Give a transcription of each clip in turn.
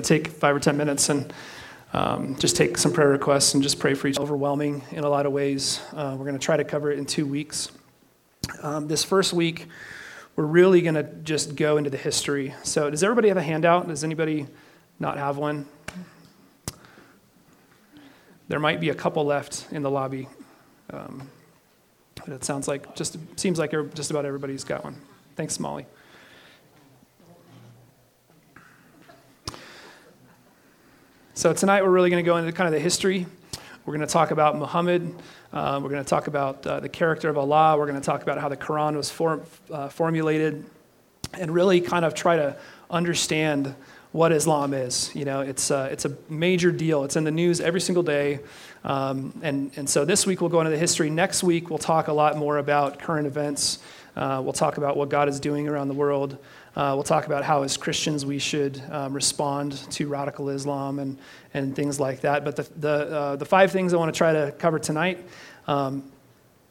to take five or 10 minutes and um, just take some prayer requests and just pray for each overwhelming in a lot of ways. Uh, we're going to try to cover it in two weeks. Um, this first week, we're really going to just go into the history. So, does everybody have a handout? Does anybody not have one? There might be a couple left in the lobby. Um, but it sounds like just seems like just about everybody's got one. Thanks, Molly. So tonight we're really going to go into kind of the history. We're going to talk about Muhammad. Uh, we're going to talk about uh, the character of Allah. We're going to talk about how the Quran was form, uh, formulated, and really kind of try to understand what Islam is. You know, it's uh, it's a major deal. It's in the news every single day, um, and and so this week we'll go into the history. Next week we'll talk a lot more about current events. Uh, we'll talk about what God is doing around the world. Uh, we'll talk about how, as Christians, we should um, respond to radical Islam and, and things like that. But the, the, uh, the five things I want to try to cover tonight um,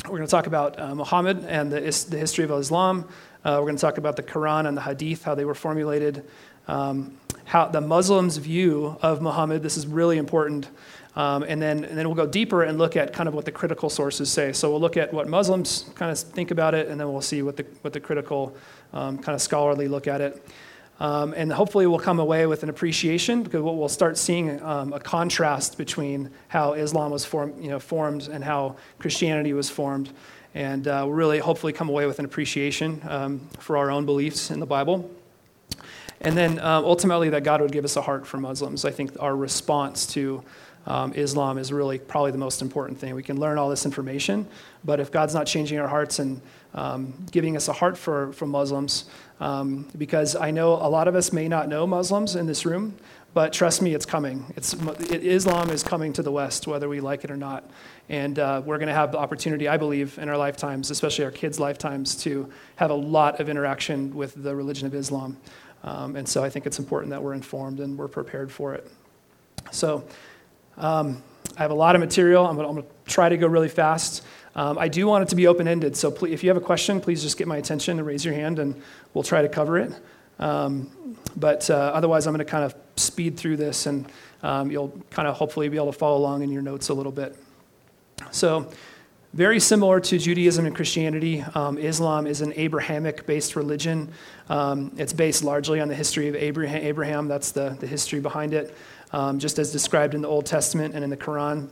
we're going to talk about uh, Muhammad and the, the history of Islam. Uh, we're going to talk about the Quran and the Hadith, how they were formulated. Um, how the Muslims' view of Muhammad, this is really important. Um, and, then, and then we'll go deeper and look at kind of what the critical sources say. So we'll look at what Muslims kind of think about it, and then we'll see what the, what the critical um, kind of scholarly look at it. Um, and hopefully we'll come away with an appreciation because what we'll start seeing um, a contrast between how Islam was form, you know, formed and how Christianity was formed. And uh, we'll really hopefully come away with an appreciation um, for our own beliefs in the Bible. And then uh, ultimately that God would give us a heart for Muslims. I think our response to um, Islam is really probably the most important thing. We can learn all this information, but if God's not changing our hearts and um, giving us a heart for, for Muslims, um, because I know a lot of us may not know Muslims in this room, but trust me, it's coming. It's, it, Islam is coming to the West, whether we like it or not. And uh, we're going to have the opportunity, I believe, in our lifetimes, especially our kids' lifetimes, to have a lot of interaction with the religion of Islam. Um, and so I think it's important that we're informed and we're prepared for it. So um, I have a lot of material. I'm going to try to go really fast. Um, I do want it to be open ended, so please, if you have a question, please just get my attention and raise your hand, and we'll try to cover it. Um, but uh, otherwise, I'm going to kind of speed through this, and um, you'll kind of hopefully be able to follow along in your notes a little bit. So, very similar to Judaism and Christianity, um, Islam is an Abrahamic based religion. Um, it's based largely on the history of Abraham, Abraham. that's the, the history behind it, um, just as described in the Old Testament and in the Quran.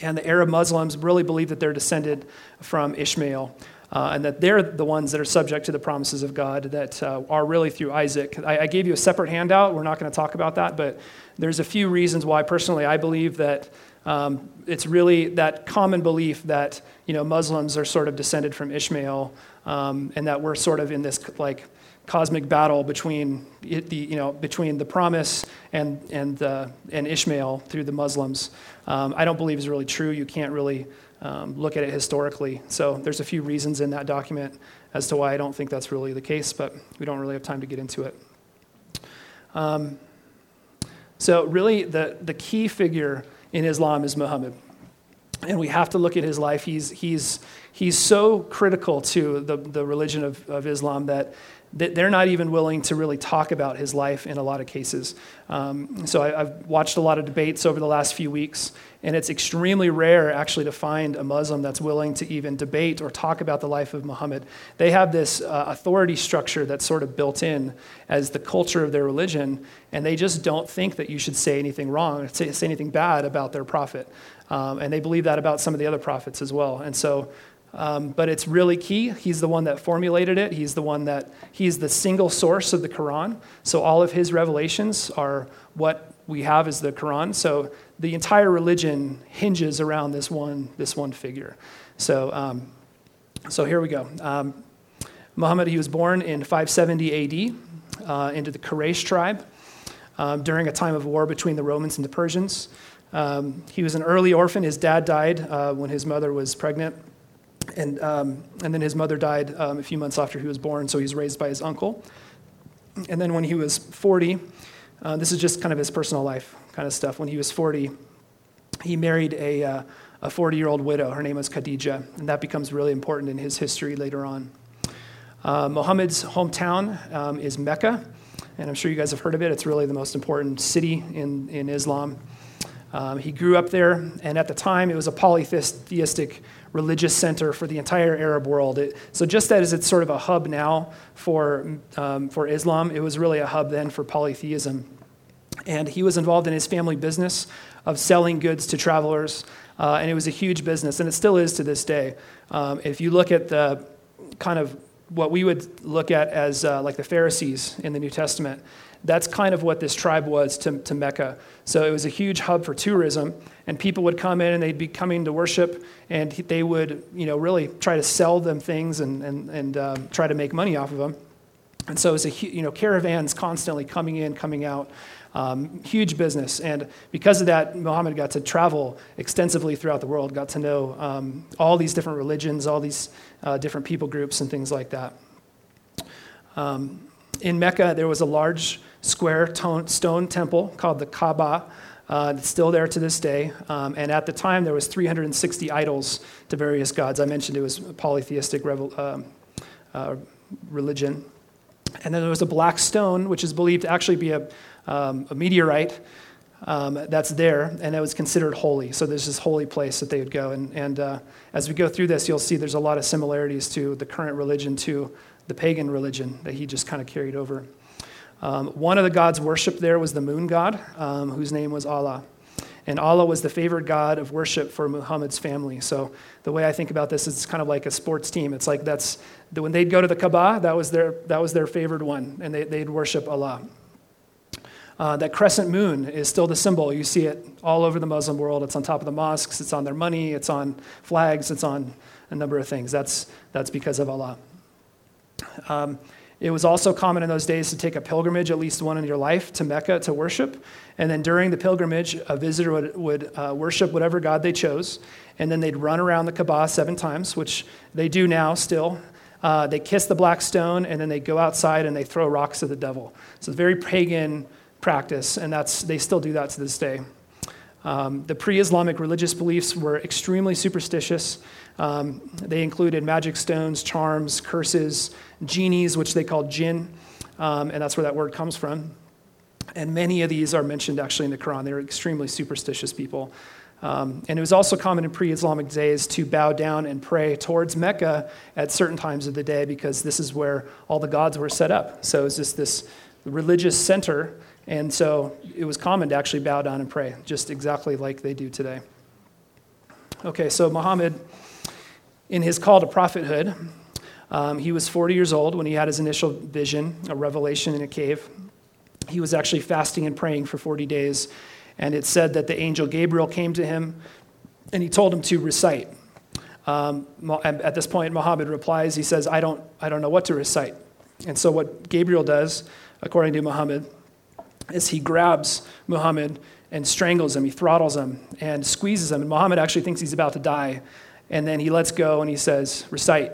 And the Arab Muslims really believe that they're descended from Ishmael. Uh, and that they're the ones that are subject to the promises of God that uh, are really through Isaac. I, I, gave you a separate handout. We're not going to talk about that, but there's a few reasons why, personally, I believe that um, it's really that common belief that you know Muslims are sort of descended from Ishmael, um, and that we're sort of in this like cosmic battle between the, you know, between the promise and, and, uh, and Ishmael through the Muslims. Um, I don't believe is really true. You can't really um, look at it historically. So there's a few reasons in that document as to why I don't think that's really the case, but we don't really have time to get into it. Um, so really, the, the key figure in Islam is Muhammad. And we have to look at his life. He's, he's, he's so critical to the, the religion of, of Islam that that they're not even willing to really talk about his life in a lot of cases. Um, so I, have watched a lot of debates over the last few weeks, and it's extremely rare actually to find a Muslim that's willing to even debate or talk about the life of Muhammad. They have this uh, authority structure that's sort of built in as the culture of their religion, and they just don't think that you should say anything wrong, say, say anything bad about their prophet. Um, and they believe that about some of the other prophets as well. And so um, but it's really key. He's the one that formulated it. He's the one that, he's the single source of the Quran. So all of his revelations are what we have is the Quran. So the entire religion hinges around this one, this one figure. So, um, so here we go. Um, Muhammad, he was born in 570 AD uh, into the Quraysh tribe um, during a time of war between the Romans and the Persians. Um, he was an early orphan. His dad died uh, when his mother was pregnant. And, um, and then his mother died um, a few months after he was born, so he was raised by his uncle. And then when he was 40, uh, this is just kind of his personal life kind of stuff. When he was 40, he married a, uh, a 40 year old widow. Her name was Khadija, and that becomes really important in his history later on. Uh, Muhammad's hometown um, is Mecca. and I'm sure you guys have heard of it. It's really the most important city in, in Islam. Um, he grew up there, and at the time, it was a polytheistic religious center for the entire Arab world. It, so, just as it's sort of a hub now for, um, for Islam, it was really a hub then for polytheism. And he was involved in his family business of selling goods to travelers, uh, and it was a huge business, and it still is to this day. Um, if you look at the kind of what we would look at as uh, like the Pharisees in the New Testament, that's kind of what this tribe was to, to Mecca. So it was a huge hub for tourism, and people would come in and they'd be coming to worship, and they would, you know, really try to sell them things and, and, and um, try to make money off of them. And so it was a, you know, caravans constantly coming in, coming out. Um, huge business. And because of that, Muhammad got to travel extensively throughout the world, got to know um, all these different religions, all these uh, different people groups, and things like that. Um, in Mecca, there was a large square stone temple called the Kaaba. Uh, it's still there to this day. Um, and at the time, there was 360 idols to various gods. I mentioned it was a polytheistic revel- um, uh, religion. And then there was a black stone, which is believed to actually be a, um, a meteorite um, that's there, and it was considered holy. So there's this holy place that they would go. And, and uh, as we go through this, you'll see there's a lot of similarities to the current religion, to the pagan religion that he just kind of carried over. Um, one of the gods worshipped there was the moon god, um, whose name was Allah. And Allah was the favored god of worship for Muhammad's family. So the way I think about this is kind of like a sports team. It's like that's when they'd go to the Kaaba, that was their, that was their favored one, and they, they'd worship Allah. Uh, that crescent moon is still the symbol. You see it all over the Muslim world. It's on top of the mosques, it's on their money, it's on flags, it's on a number of things. That's, that's because of Allah. Um, it was also common in those days to take a pilgrimage, at least one in your life, to Mecca to worship. And then during the pilgrimage, a visitor would, would uh, worship whatever God they chose. And then they'd run around the Kaaba seven times, which they do now still. Uh, they kiss the black stone, and then they go outside and they throw rocks at the devil. So it's a very pagan practice, and that's, they still do that to this day. Um, the pre Islamic religious beliefs were extremely superstitious. Um, they included magic stones, charms, curses, genies, which they called jinn, um, and that's where that word comes from. And many of these are mentioned actually in the Quran. They were extremely superstitious people. Um, and it was also common in pre Islamic days to bow down and pray towards Mecca at certain times of the day because this is where all the gods were set up. So it was just this religious center and so it was common to actually bow down and pray, just exactly like they do today. Okay, so Muhammad, in his call to prophethood, um, he was 40 years old when he had his initial vision, a revelation in a cave. He was actually fasting and praying for 40 days, and it said that the angel Gabriel came to him and he told him to recite. Um, at this point, Muhammad replies, he says, I don't, I don't know what to recite. And so, what Gabriel does, according to Muhammad, is he grabs Muhammad and strangles him, he throttles him and squeezes him. And Muhammad actually thinks he's about to die. And then he lets go and he says, Recite.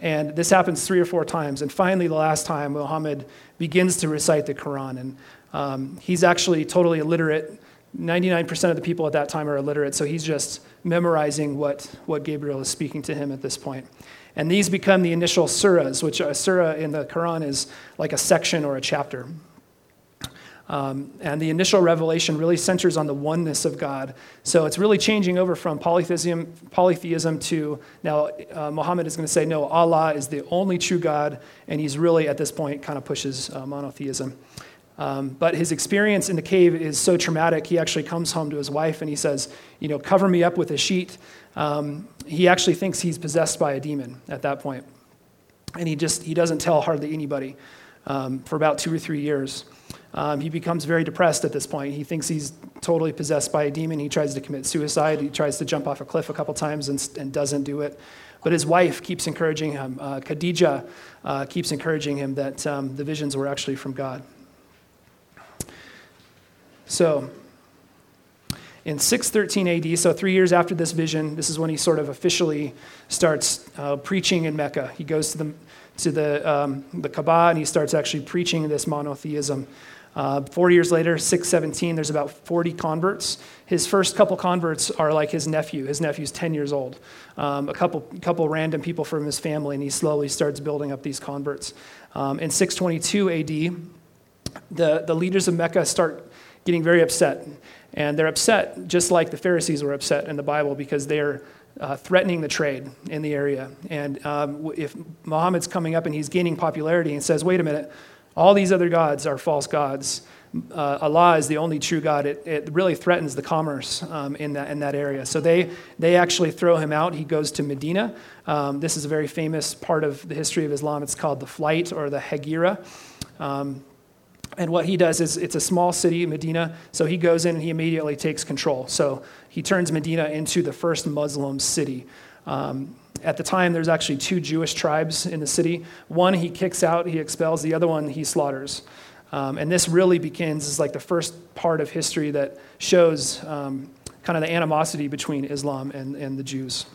And this happens three or four times. And finally, the last time, Muhammad begins to recite the Quran. And um, he's actually totally illiterate. 99% of the people at that time are illiterate, so he's just memorizing what, what Gabriel is speaking to him at this point. And these become the initial surahs, which a surah in the Quran is like a section or a chapter. Um, and the initial revelation really centers on the oneness of God. So it's really changing over from polytheism, polytheism to now uh, Muhammad is going to say, no, Allah is the only true God, and he's really at this point kind of pushes uh, monotheism. Um, but his experience in the cave is so traumatic, he actually comes home to his wife and he says, you know, cover me up with a sheet. Um, he actually thinks he's possessed by a demon at that point. And he just, he doesn't tell hardly anybody um, for about two or three years. Um, he becomes very depressed at this point. He thinks he's totally possessed by a demon. He tries to commit suicide. He tries to jump off a cliff a couple times and, and doesn't do it. But his wife keeps encouraging him. Uh, Khadija uh, keeps encouraging him that um, the visions were actually from God. So, in 613 AD, so three years after this vision, this is when he sort of officially starts uh, preaching in Mecca. He goes to the, to the, um, the Kaaba and he starts actually preaching this monotheism. Uh, four years later, 617, there's about 40 converts. His first couple converts are like his nephew. His nephew's 10 years old. Um, a couple, couple random people from his family, and he slowly starts building up these converts. Um, in 622 AD, the, the leaders of Mecca start getting very upset. And they're upset just like the Pharisees were upset in the Bible because they're uh, threatening the trade in the area. And um, if Muhammad's coming up and he's gaining popularity and says, wait a minute, all these other gods are false gods. Uh, Allah is the only true God. It, it really threatens the commerce um, in, that, in that area. So they, they actually throw him out. He goes to Medina. Um, this is a very famous part of the history of Islam. It's called the Flight or the Hegira. Um, and what he does is it's a small city, Medina, so he goes in and he immediately takes control. So he turns Medina into the first Muslim city. Um, at the time, there's actually two Jewish tribes in the city. One he kicks out, he expels, the other one he slaughters. Um, and this really begins as like the first part of history that shows um, kind of the animosity between Islam and, and the Jews.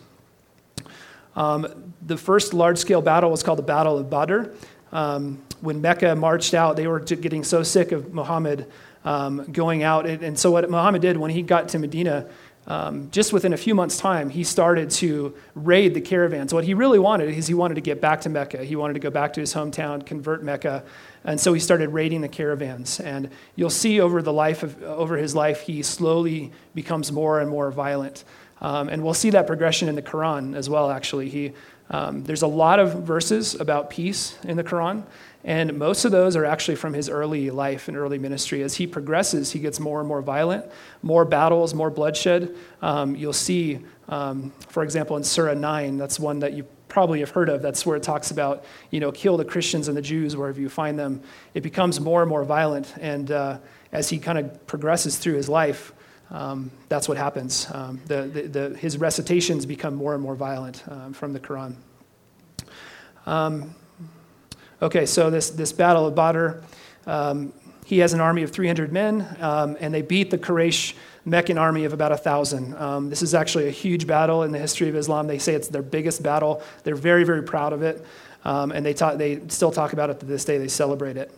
Um, the first large scale battle was called the Battle of Badr. Um, when Mecca marched out, they were getting so sick of Muhammad um, going out. And, and, so, what Muhammad did when he got to Medina, um, just within a few months' time, he started to raid the caravans. What he really wanted is he wanted to get back to Mecca. He wanted to go back to his hometown, convert Mecca. And so he started raiding the caravans. And you'll see over, the life of, over his life, he slowly becomes more and more violent. Um, and we'll see that progression in the Quran as well, actually. He, um, there's a lot of verses about peace in the Quran. And most of those are actually from his early life and early ministry. As he progresses, he gets more and more violent, more battles, more bloodshed. Um, you'll see, um, for example, in Surah 9, that's one that you probably have heard of. That's where it talks about, you know, kill the Christians and the Jews wherever you find them. It becomes more and more violent. And uh, as he kind of progresses through his life, um, that's what happens. Um, the, the, the, his recitations become more and more violent um, from the Quran. Um, Okay, so this, this battle of Badr, um, he has an army of 300 men, um, and they beat the Quraysh Meccan army of about 1,000. Um, this is actually a huge battle in the history of Islam. They say it's their biggest battle. They're very, very proud of it, um, and they, talk, they still talk about it to this day. They celebrate it.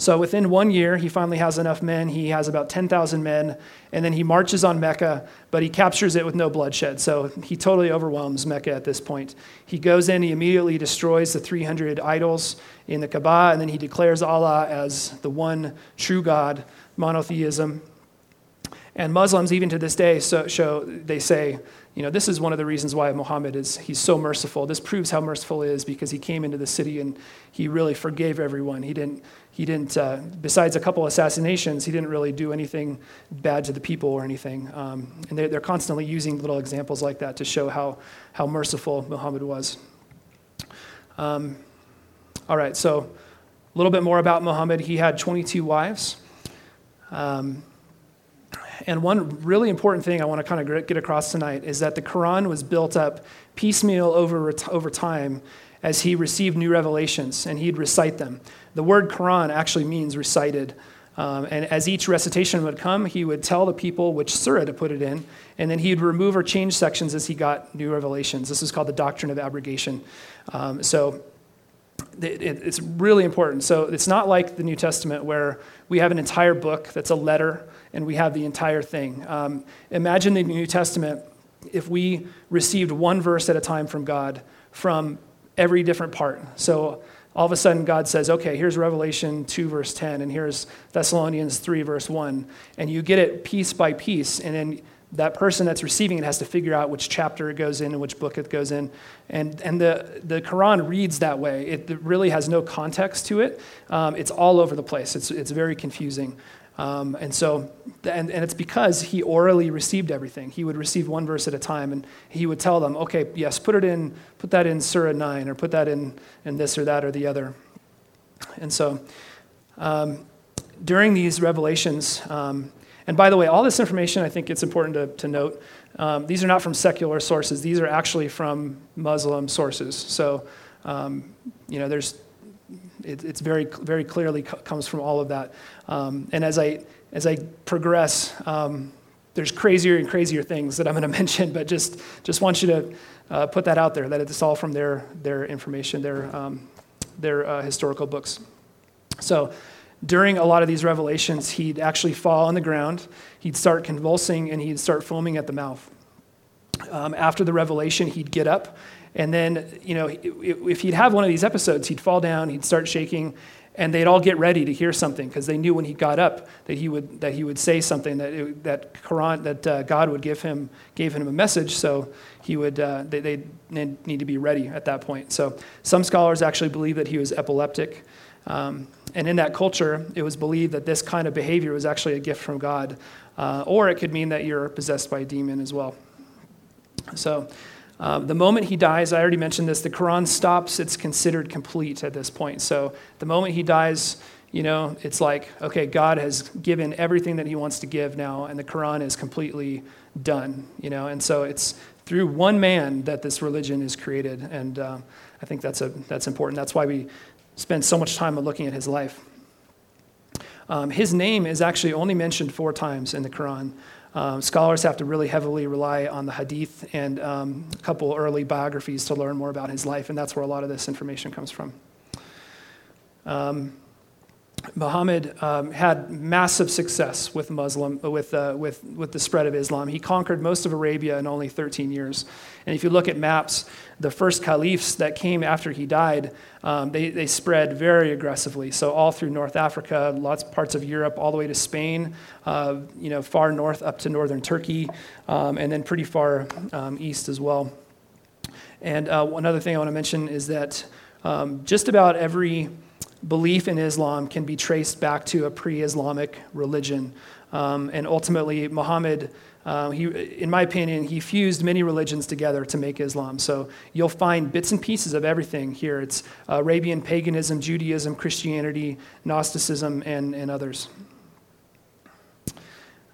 So within one year, he finally has enough men. He has about 10,000 men, and then he marches on Mecca, but he captures it with no bloodshed. So he totally overwhelms Mecca at this point. He goes in, he immediately destroys the 300 idols in the Kaaba, and then he declares Allah as the one true God, monotheism. And Muslims, even to this day, so, show, they say, you know, this is one of the reasons why Muhammad is, he's so merciful. This proves how merciful he is because he came into the city and he really forgave everyone. He didn't, he didn't uh, besides a couple assassinations, he didn't really do anything bad to the people or anything. Um, and they're, they're constantly using little examples like that to show how, how merciful Muhammad was. Um, all right, so a little bit more about Muhammad. He had 22 wives. Um, and one really important thing I want to kind of get across tonight is that the Quran was built up piecemeal over, over time as he received new revelations and he'd recite them. The word Quran actually means recited. Um, and as each recitation would come, he would tell the people which surah to put it in, and then he'd remove or change sections as he got new revelations. This is called the doctrine of abrogation. Um, so it, it, it's really important. So it's not like the New Testament where we have an entire book that's a letter and we have the entire thing. Um, imagine the New Testament if we received one verse at a time from God from every different part. So all of a sudden, God says, okay, here's Revelation 2, verse 10, and here's Thessalonians 3, verse 1. And you get it piece by piece, and then that person that's receiving it has to figure out which chapter it goes in and which book it goes in. And, and the, the Quran reads that way. It really has no context to it. Um, it's all over the place. It's, it's very confusing. Um, and so, and, and it's because he orally received everything. He would receive one verse at a time, and he would tell them, okay, yes, put it in, put that in Surah 9, or put that in, in this or that or the other. And so, um, during these revelations, um, and by the way, all this information, I think it's important to, to note, um, these are not from secular sources. These are actually from Muslim sources. So, um, you know, there's, it, it's very, very clearly comes from all of that. Um, and as I, as I progress, um, there's crazier and crazier things that I'm going to mention, but just, just want you to uh, put that out there, that it's all from their, their information, their, um, their uh, historical books. So, during a lot of these revelations, he'd actually fall on the ground, he'd start convulsing, and he'd start foaming at the mouth. Um, after the revelation, he'd get up, and then, you know, if he'd have one of these episodes, he'd fall down, he'd start shaking, and they'd all get ready to hear something because they knew when he got up that he would that he would say something that it, that Quran that uh, God would give him gave him a message. So he would uh, they they need to be ready at that point. So some scholars actually believe that he was epileptic. Um, and in that culture, it was believed that this kind of behavior was actually a gift from God, uh, or it could mean that you're possessed by a demon as well. So, um, the moment he dies, I already mentioned this, the Quran stops, it's considered complete at this point. So, the moment he dies, you know, it's like, okay, God has given everything that he wants to give now, and the Quran is completely done, you know, and so it's through one man that this religion is created, and uh, I think that's, a, that's important. That's why we spend so much time looking at his life. Um, his name is actually only mentioned four times in the Quran. Um, scholars have to really heavily rely on the hadith and um, a couple early biographies to learn more about his life, and that's where a lot of this information comes from. Um, Muhammad um, had massive success with Muslim with, uh, with, with the spread of Islam. He conquered most of Arabia in only 13 years. And if you look at maps, the first caliphs that came after he died, um, they, they spread very aggressively. So all through North Africa, lots of parts of Europe, all the way to Spain, uh, you know, far north up to northern Turkey, um, and then pretty far um, east as well. And uh, another thing I want to mention is that um, just about every belief in Islam can be traced back to a pre Islamic religion. Um, and ultimately, Muhammad, uh, he, in my opinion, he fused many religions together to make Islam. So you'll find bits and pieces of everything here. It's Arabian paganism, Judaism, Christianity, Gnosticism, and, and others.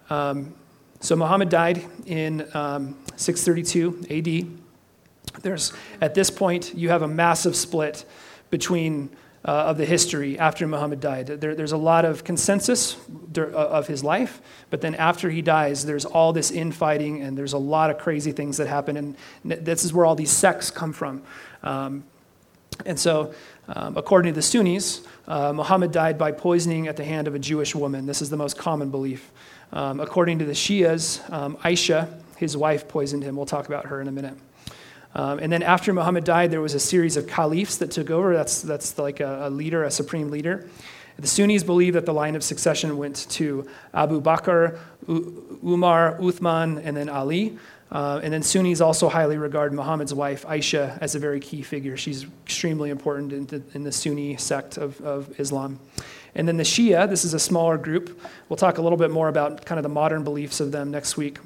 Um, so Muhammad died in um, 632 AD. There's, at this point, you have a massive split between uh, of the history after Muhammad died. There, there's a lot of consensus uh, of his life, but then after he dies, there's all this infighting and there's a lot of crazy things that happen. And this is where all these sects come from. Um, and so, um, according to the Sunnis, uh, Muhammad died by poisoning at the hand of a Jewish woman. This is the most common belief. Um, according to the Shias, um, Aisha, his wife, poisoned him. We'll talk about her in a minute. Um, and then after Muhammad died, there was a series of caliphs that took over. That's, that's like a, a leader, a supreme leader. The Sunnis believe that the line of succession went to Abu Bakr, U- Umar, Uthman, and then Ali. Uh, and then Sunnis also highly regard Muhammad's wife, Aisha, as a very key figure. She's extremely important in the, in the Sunni sect of, of Islam. And then the Shia, this is a smaller group. We'll talk a little bit more about kind of the modern beliefs of them next week.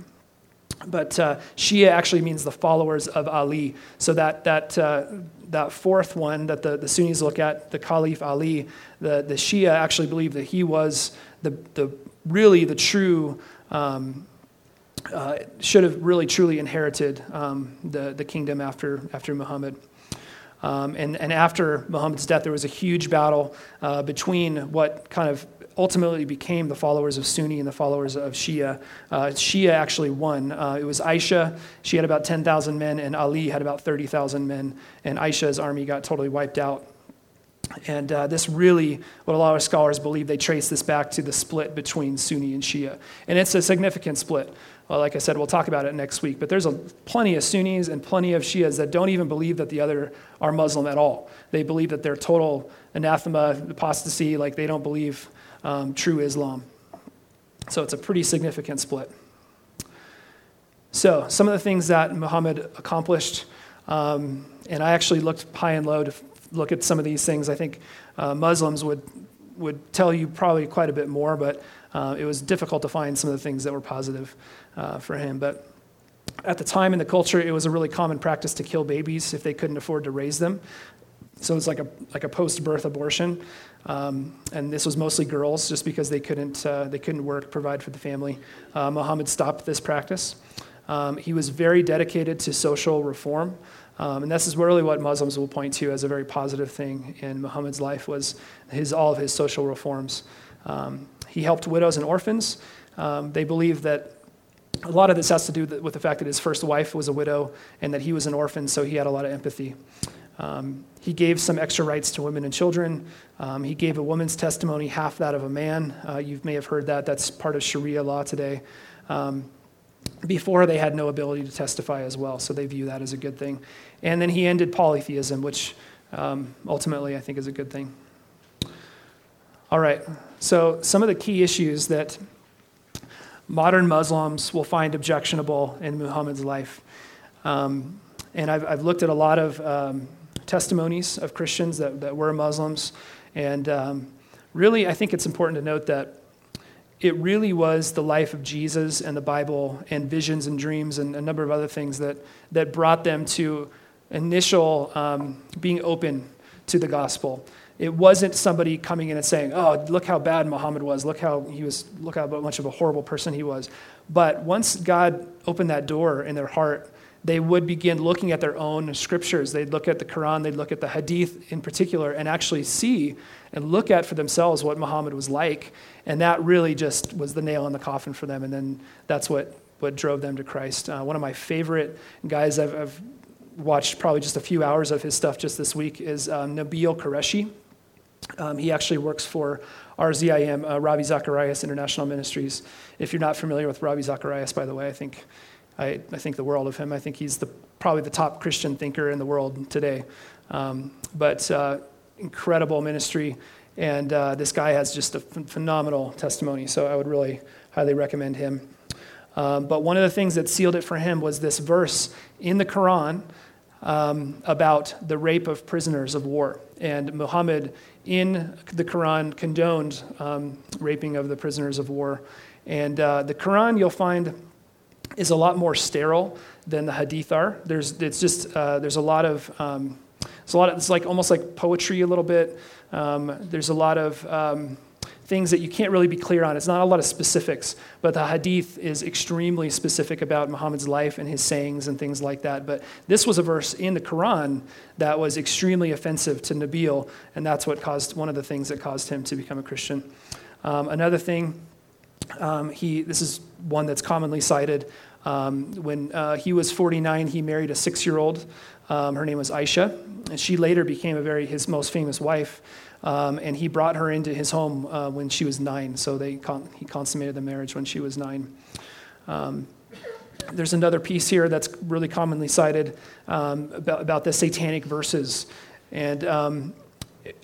But uh, Shia actually means the followers of Ali. So that, that, uh, that fourth one that the, the Sunnis look at, the Caliph Ali, the, the Shia actually believe that he was the, the really the true, um, uh, should have really truly inherited um, the, the kingdom after, after Muhammad. Um, and, and after Muhammad's death, there was a huge battle uh, between what kind of ultimately became the followers of Sunni and the followers of Shia. Uh, Shia actually won. Uh, it was Aisha. She had about 10,000 men, and Ali had about 30,000 men. And Aisha's army got totally wiped out. And uh, this really, what a lot of scholars believe, they trace this back to the split between Sunni and Shia. And it's a significant split. Well, like I said, we'll talk about it next week. But there's a, plenty of Sunnis and plenty of Shias that don't even believe that the other are Muslim at all. They believe that they're total anathema, apostasy, like they don't believe um, true Islam. So it's a pretty significant split. So, some of the things that Muhammad accomplished, um, and I actually looked high and low to look at some of these things. I think uh, Muslims would, would tell you probably quite a bit more, but uh, it was difficult to find some of the things that were positive uh, for him. But at the time in the culture, it was a really common practice to kill babies if they couldn't afford to raise them. So it's like a, like a post birth abortion. Um, and this was mostly girls just because they couldn't, uh, they couldn't work, provide for the family. Uh, Muhammad stopped this practice. Um, he was very dedicated to social reform. Um, and this is really what Muslims will point to as a very positive thing in Muhammad's life was his, all of his social reforms. Um, he helped widows and orphans. Um, they believe that a lot of this has to do with the fact that his first wife was a widow and that he was an orphan, so he had a lot of empathy. Um, he gave some extra rights to women and children. Um, he gave a woman's testimony half that of a man. Uh, you may have heard that. That's part of Sharia law today. Um, before, they had no ability to testify as well, so they view that as a good thing. And then he ended polytheism, which um, ultimately I think is a good thing. All right, so some of the key issues that modern Muslims will find objectionable in Muhammad's life. Um, and I've, I've, looked at a lot of um, testimonies of Christians that, that were Muslims. And um, really, I think it's important to note that it really was the life of Jesus and the Bible and visions and dreams and a number of other things that, that brought them to initial um, being open to the gospel. It wasn't somebody coming in and saying, "Oh, look how bad Muhammad was. Look how he was. Look how much of a horrible person he was." But once God opened that door in their heart, they would begin looking at their own scriptures. They'd look at the Quran, they'd look at the Hadith in particular, and actually see and look at for themselves what Muhammad was like. And that really just was the nail in the coffin for them. And then that's what, what drove them to Christ. Uh, one of my favorite guys I've, I've, watched probably just a few hours of his stuff just this week is um, Nabeel Qureshi. Um, he actually works for RZIM, uh, Zacharias International Ministries. If you're not familiar with Ravi Zacharias, by the way, I think, I, I think the world of him. I think he's the, probably the top Christian thinker in the world today. Um, but uh, incredible ministry, and uh, this guy has just a ph- phenomenal testimony, so I would really highly recommend him. Um, but one of the things that sealed it for him was this verse in the Quran um, about the rape of prisoners of war. And Muhammad in the Quran condoned um, raping of the prisoners of war. And uh, the Quran, you'll find, is a lot more sterile than the Hadith are. There's, it's just, uh, there's a lot of, um, it's a lot of, it's like almost like poetry a little bit. Um, there's a lot of, um, things that you can't really be clear on. It's not a lot of specifics, but the hadith is extremely specific about Muhammad's life and his sayings and things like that. But this was a verse in the Quran that was extremely offensive to Nabeel, and that's what caused one of the things that caused him to become a Christian. Um, another thing, um, he this is one that's commonly cited. Um, when uh, he was 49, he married a six-year-old. Um, her name was Aisha, and she later became a very his most famous wife. Um, and he brought her into his home uh, when she was nine. So they con- he consummated the marriage when she was nine. Um, there's another piece here that's really commonly cited um, about, about the satanic verses. And um,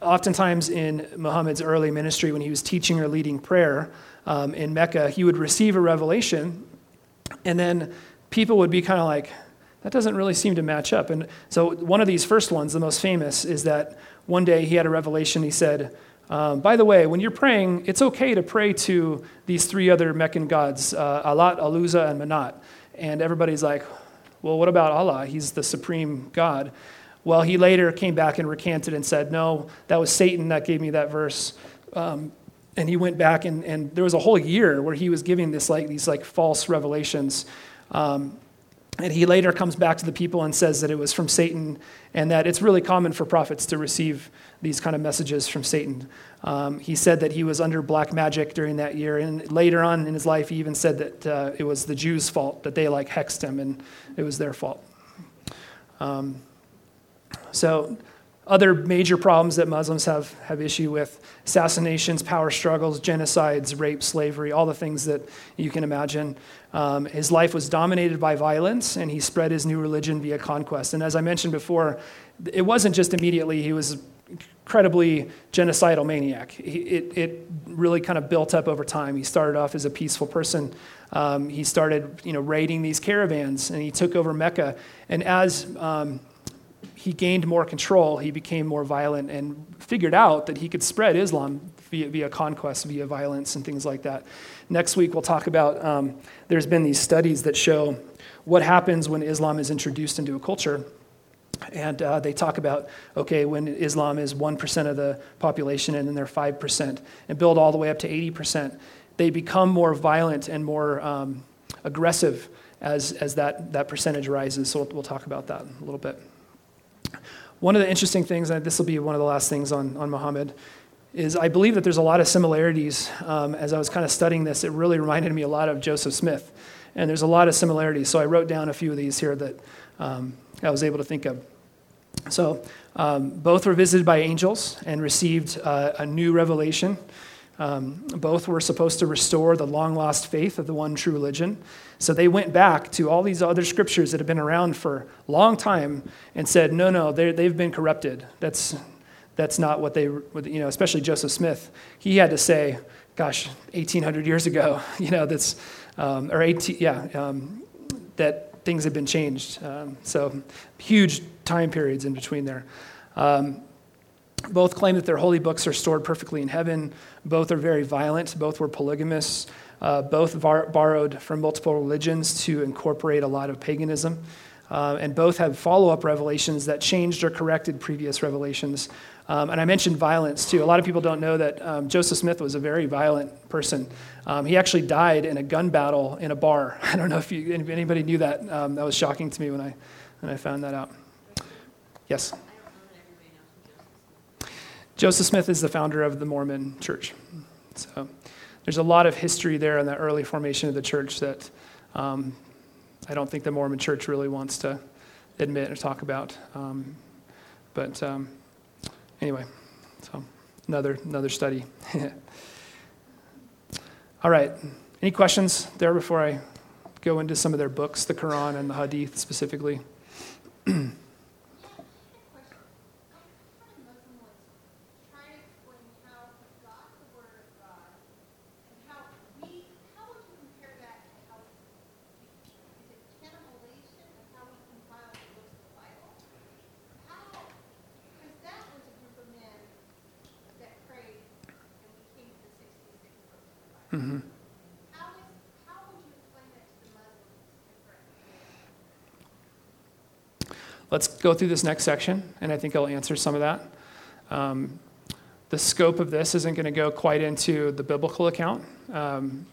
oftentimes in Muhammad's early ministry, when he was teaching or leading prayer um, in Mecca, he would receive a revelation, and then people would be kind of like, that doesn't really seem to match up. And so, one of these first ones, the most famous, is that one day he had a revelation. He said, um, By the way, when you're praying, it's okay to pray to these three other Meccan gods, uh, Allat, Al-Uzza, and Manat. And everybody's like, Well, what about Allah? He's the supreme God. Well, he later came back and recanted and said, No, that was Satan that gave me that verse. Um, and he went back and, and there was a whole year where he was giving this like these like false revelations um, and he later comes back to the people and says that it was from Satan and that it's really common for prophets to receive these kind of messages from Satan. Um, he said that he was under black magic during that year. And later on in his life, he even said that uh, it was the Jews' fault, that they like hexed him and it was their fault. Um, so other major problems that Muslims have, have issue with assassinations, power struggles, genocides, rape, slavery, all the things that you can imagine. Um, his life was dominated by violence, and he spread his new religion via conquest. And as I mentioned before, it wasn't just immediately, he was incredibly genocidal maniac. It, it really kind of built up over time. He started off as a peaceful person. Um, he started, you know, raiding these caravans, and he took over Mecca. And as um, he gained more control, he became more violent and figured out that he could spread Islam via, via conquest, via violence, and things like that. Next week, we'll talk about um, there's been these studies that show what happens when Islam is introduced into a culture. And uh, they talk about, okay, when Islam is 1% of the population and then they're 5%, and build all the way up to 80%, they become more violent and more um, aggressive as, as that, that percentage rises. So we'll, we'll talk about that a little bit. One of the interesting things, and this will be one of the last things on, on Muhammad, is I believe that there's a lot of similarities. Um, as I was kind of studying this, it really reminded me a lot of Joseph Smith. And there's a lot of similarities. So I wrote down a few of these here that um, I was able to think of. So um, both were visited by angels and received uh, a new revelation. Um, both were supposed to restore the long lost faith of the one true religion. So they went back to all these other scriptures that have been around for a long time and said, no, no, they've been corrupted. That's, that's not what they, you know, especially Joseph Smith. He had to say, gosh, 1800 years ago, you know, that's, um, or 18, yeah, um, that things have been changed. Um, so huge time periods in between there. Um, both claim that their holy books are stored perfectly in heaven. Both are very violent. Both were polygamous. Uh, both var- borrowed from multiple religions to incorporate a lot of paganism. Uh, and both have follow up revelations that changed or corrected previous revelations. Um, and I mentioned violence too. A lot of people don't know that um, Joseph Smith was a very violent person. Um, he actually died in a gun battle in a bar. I don't know if you, anybody knew that. Um, that was shocking to me when I, when I found that out. Yes? Joseph Smith is the founder of the Mormon church. So there's a lot of history there in the early formation of the church that um, I don't think the Mormon church really wants to admit or talk about. Um, but um, anyway, so another another study. All right. Any questions there before I go into some of their books, the Quran and the Hadith specifically? Let's go through this next section, and I think I'll answer some of that. Um, the scope of this isn't going to go quite into the biblical account, um,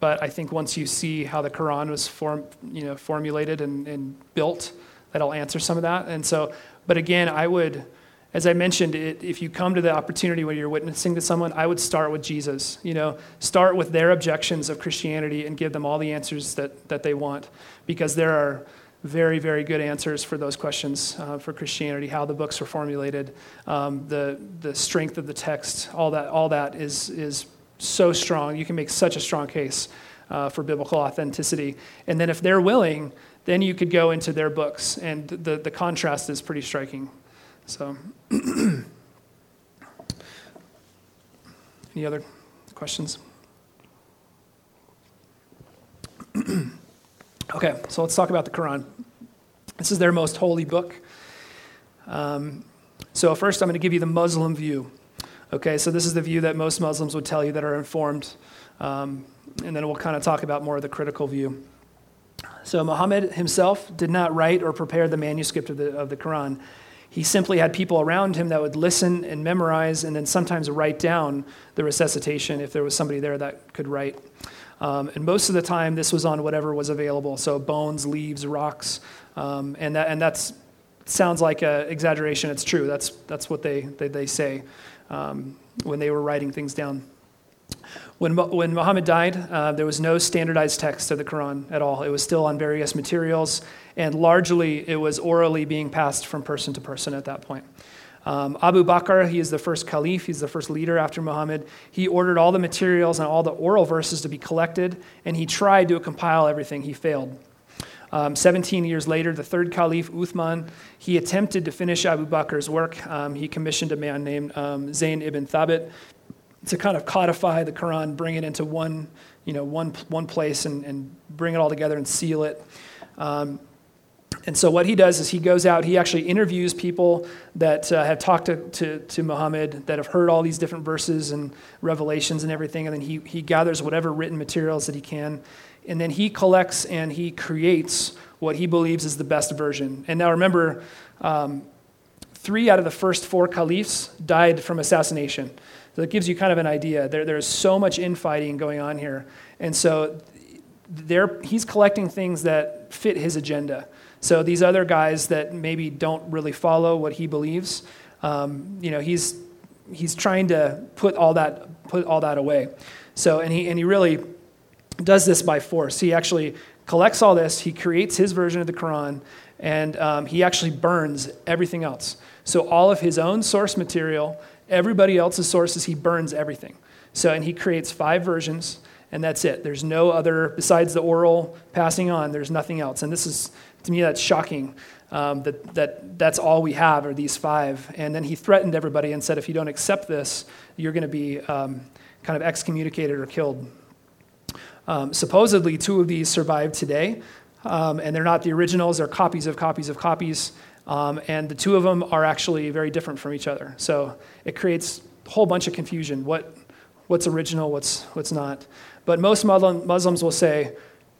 but I think once you see how the Quran was form, you know, formulated and, and built, that'll answer some of that. And so, but again, I would as I mentioned, it, if you come to the opportunity when you're witnessing to someone, I would start with Jesus. You know, start with their objections of Christianity and give them all the answers that, that they want, because there are very, very good answers for those questions uh, for Christianity, how the books were formulated, um, the, the strength of the text, all that, all that is, is so strong. You can make such a strong case uh, for biblical authenticity. And then if they're willing, then you could go into their books, and the, the contrast is pretty striking. So, any other questions? okay, so let's talk about the Quran. This is their most holy book. Um, so, first, I'm going to give you the Muslim view. Okay, so this is the view that most Muslims would tell you that are informed. Um, and then we'll kind of talk about more of the critical view. So, Muhammad himself did not write or prepare the manuscript of the, of the Quran he simply had people around him that would listen and memorize and then sometimes write down the resuscitation if there was somebody there that could write. Um, and most of the time, this was on whatever was available. So bones, leaves, rocks, um, and that and that's sounds like an exaggeration. It's true. That's that's what they they, they say um, when they were writing things down. When, when Muhammad died, uh, there was no standardized text of the Quran at all. It was still on various materials, and largely it was orally being passed from person to person at that point. Um, Abu Bakr, he is the first caliph, he's the first leader after Muhammad. He ordered all the materials and all the oral verses to be collected, and he tried to compile everything. He failed. Um, 17 years later, the third caliph, Uthman, he attempted to finish Abu Bakr's work. Um, he commissioned a man named um, Zayd ibn Thabit to kind of codify the Quran, bring it into one, you know, one, one place and, and bring it all together and seal it. And so what he does is he goes out, he actually interviews people that uh, have talked to, to, to, Muhammad, that have heard all these different verses and revelations and everything, and then he, he gathers whatever written materials that he can. And then he collects and he creates what he believes is the best version. And now remember, um, three out of the first four caliphs died from assassination. So that gives you kind of an idea. There, there's so much infighting going on here. And so there, he's collecting things that fit his agenda. So these other guys that maybe don't really follow what he believes, um, you know, he's, he's trying to put all that, put all that away. So, and he, and he really does this by force. He actually collects all this, he creates his version of the Quran, and um, he actually burns everything else. So all of his own source material Everybody else's sources, he burns everything. So, and he creates five versions, and that's it. There's no other, besides the oral passing on, there's nothing else. And this is, to me, that's shocking. um, that, that that's all we have are these five. And then he threatened everybody and said, if you don't accept this, you're going to be um, kind of excommunicated or killed. Um, supposedly, two of these survive today, um, and they're not the originals, they're copies of copies of copies. Um, and the two of them are actually very different from each other. So it creates a whole bunch of confusion what, what's original, what's, what's not. But most Muslim, Muslims will say,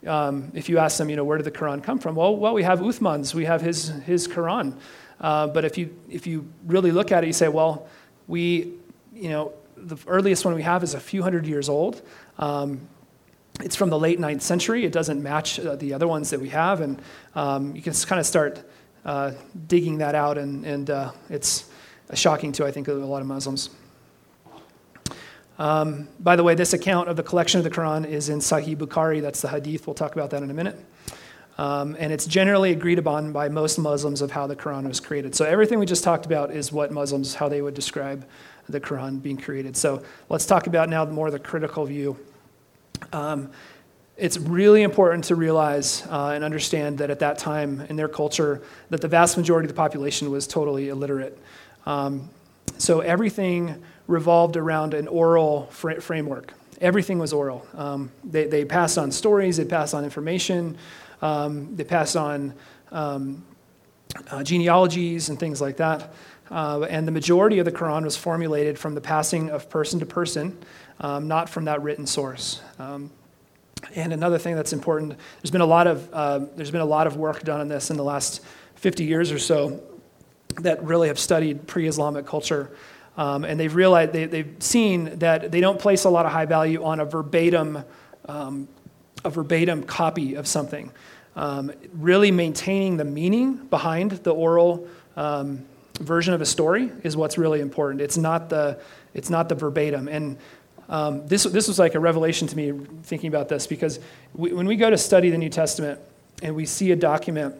um, if you ask them, you know, where did the Quran come from? Well, well, we have Uthman's, we have his, his Quran. Uh, but if you, if you really look at it, you say, well, we, you know, the earliest one we have is a few hundred years old. Um, it's from the late 9th century. It doesn't match uh, the other ones that we have. And um, you can kind of start uh, digging that out, and, and uh, it's shocking to, I think, a lot of Muslims. Um, by the way, this account of the collection of the Quran is in Sahih Bukhari. That's the hadith. We'll talk about that in a minute. Um, and it's generally agreed upon by most Muslims of how the Quran was created. So everything we just talked about is what Muslims, how they would describe the Quran being created. So let's talk about now more the critical view. Um, it's really important to realize uh, and understand that at that time in their culture, that the vast majority of the population was totally illiterate. Um, so everything revolved around an oral fr- framework. Everything was oral. Um, they, they passed on stories, they passed on information, um, they passed on um, uh, genealogies and things like that. Uh, and the majority of the Quran was formulated from the passing of person to person, um, not from that written source. Um, and another thing that's important, there's been a lot of uh, there's been a lot of work done on this in the last 50 years or so that really have studied pre-Islamic culture, um, and they've realized they, they've seen that they don't place a lot of high value on a verbatim um, a verbatim copy of something. Um, really maintaining the meaning behind the oral um, version of a story is what's really important. It's not the it's not the verbatim and um, this, this was like a revelation to me thinking about this because we, when we go to study the New Testament and we see a document,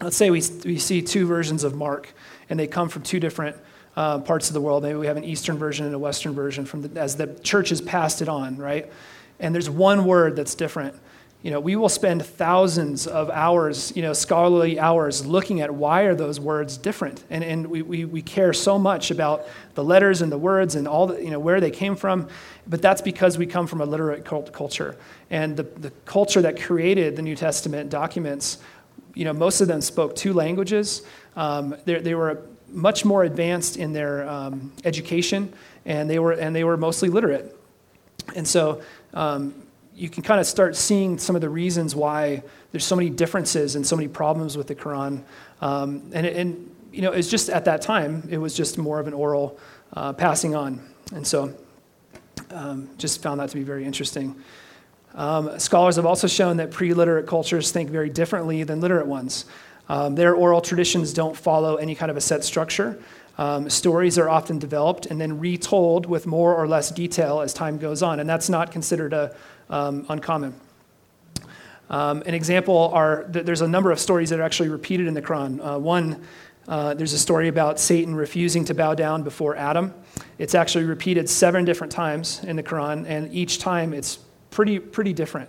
let's say we, we see two versions of Mark and they come from two different uh, parts of the world. Maybe we have an Eastern version and a Western version from the, as the church has passed it on, right? And there's one word that's different. You know, we will spend thousands of hours, you know, scholarly hours looking at why are those words different. And, and we, we, we care so much about the letters and the words and all the, you know, where they came from. But that's because we come from a literate culture. And the, the culture that created the New Testament documents, you know, most of them spoke two languages. Um, they, they were much more advanced in their um, education, and they, were, and they were mostly literate. And so, um, you can kind of start seeing some of the reasons why there's so many differences and so many problems with the Quran. Um, and, and, you know, it's just at that time, it was just more of an oral uh, passing on. And so um, just found that to be very interesting. Um, scholars have also shown that pre literate cultures think very differently than literate ones. Um, their oral traditions don't follow any kind of a set structure. Um, stories are often developed and then retold with more or less detail as time goes on, and that's not considered a, um, uncommon. Um, an example are there's a number of stories that are actually repeated in the Quran. Uh, one, uh, there's a story about Satan refusing to bow down before Adam. It's actually repeated seven different times in the Quran, and each time it's pretty pretty different.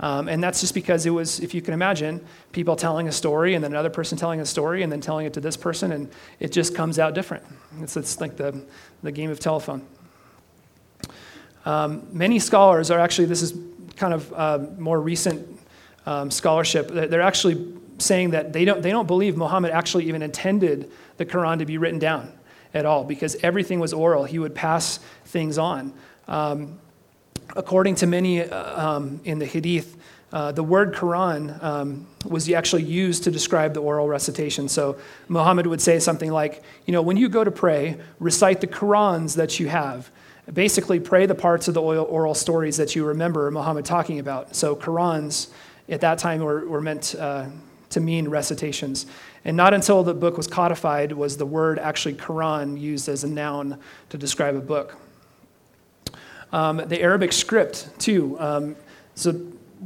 Um, and that's just because it was, if you can imagine, people telling a story and then another person telling a story and then telling it to this person, and it just comes out different. It's, it's like the, the game of telephone. Um, many scholars are actually, this is kind of uh, more recent um, scholarship, they're actually saying that they don't, they don't believe Muhammad actually even intended the Quran to be written down at all because everything was oral. He would pass things on. Um, according to many uh, um, in the Hadith, uh, the word Quran um, was actually used to describe the oral recitation. So Muhammad would say something like, you know, when you go to pray, recite the Qurans that you have basically pray the parts of the oral stories that you remember Muhammad talking about. So, Qurans at that time were, were meant uh, to mean recitations. And not until the book was codified was the word actually Quran used as a noun to describe a book. Um, the Arabic script, too, um, so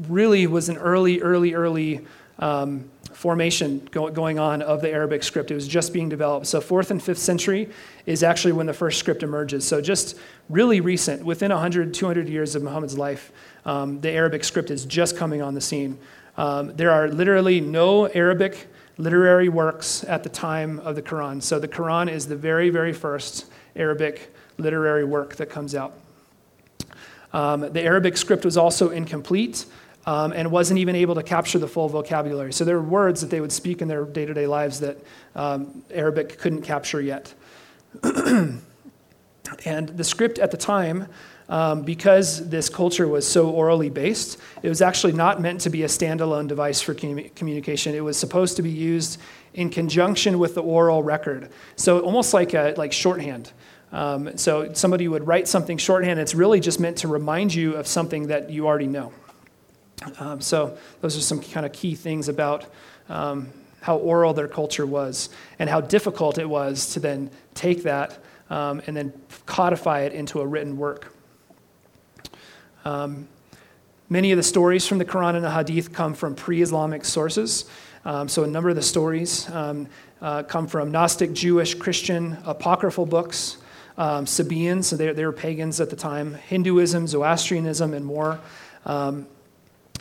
really was an early, early, early um, formation go, going on of the Arabic script. It was just being developed. So, fourth and fifth century is actually when the first script emerges. So, just really recent, within 100, 200 years of Muhammad's life, um, the Arabic script is just coming on the scene. Um, there are literally no Arabic literary works at the time of the Quran. So the Quran is the very, very first Arabic literary work that comes out. Um, the Arabic script was also incomplete um, and wasn't even able to capture the full vocabulary. So there were words that they would speak in their day to day lives that um, Arabic couldn't capture yet. and the script at the time, um, because this culture was so orally based, it was actually not meant to be a standalone device for communication. It was supposed to be used in conjunction with the oral record. So almost like a, like shorthand. Um, so somebody would write something shorthand. It's really just meant to remind you of something that you already know. Um, so those are some kind of key things about um, how oral their culture was and how difficult it was to then take that um, and then codify it into a written work. Um, many of the stories from the Quran and the Hadith come from pre-Islamic sources. Um, so a number of the stories uh, come from Gnostic, Jewish, Christian, apocryphal books um, Sabaeans, so they, they were pagans at the time, Hinduism, Zoroastrianism, and more. Um,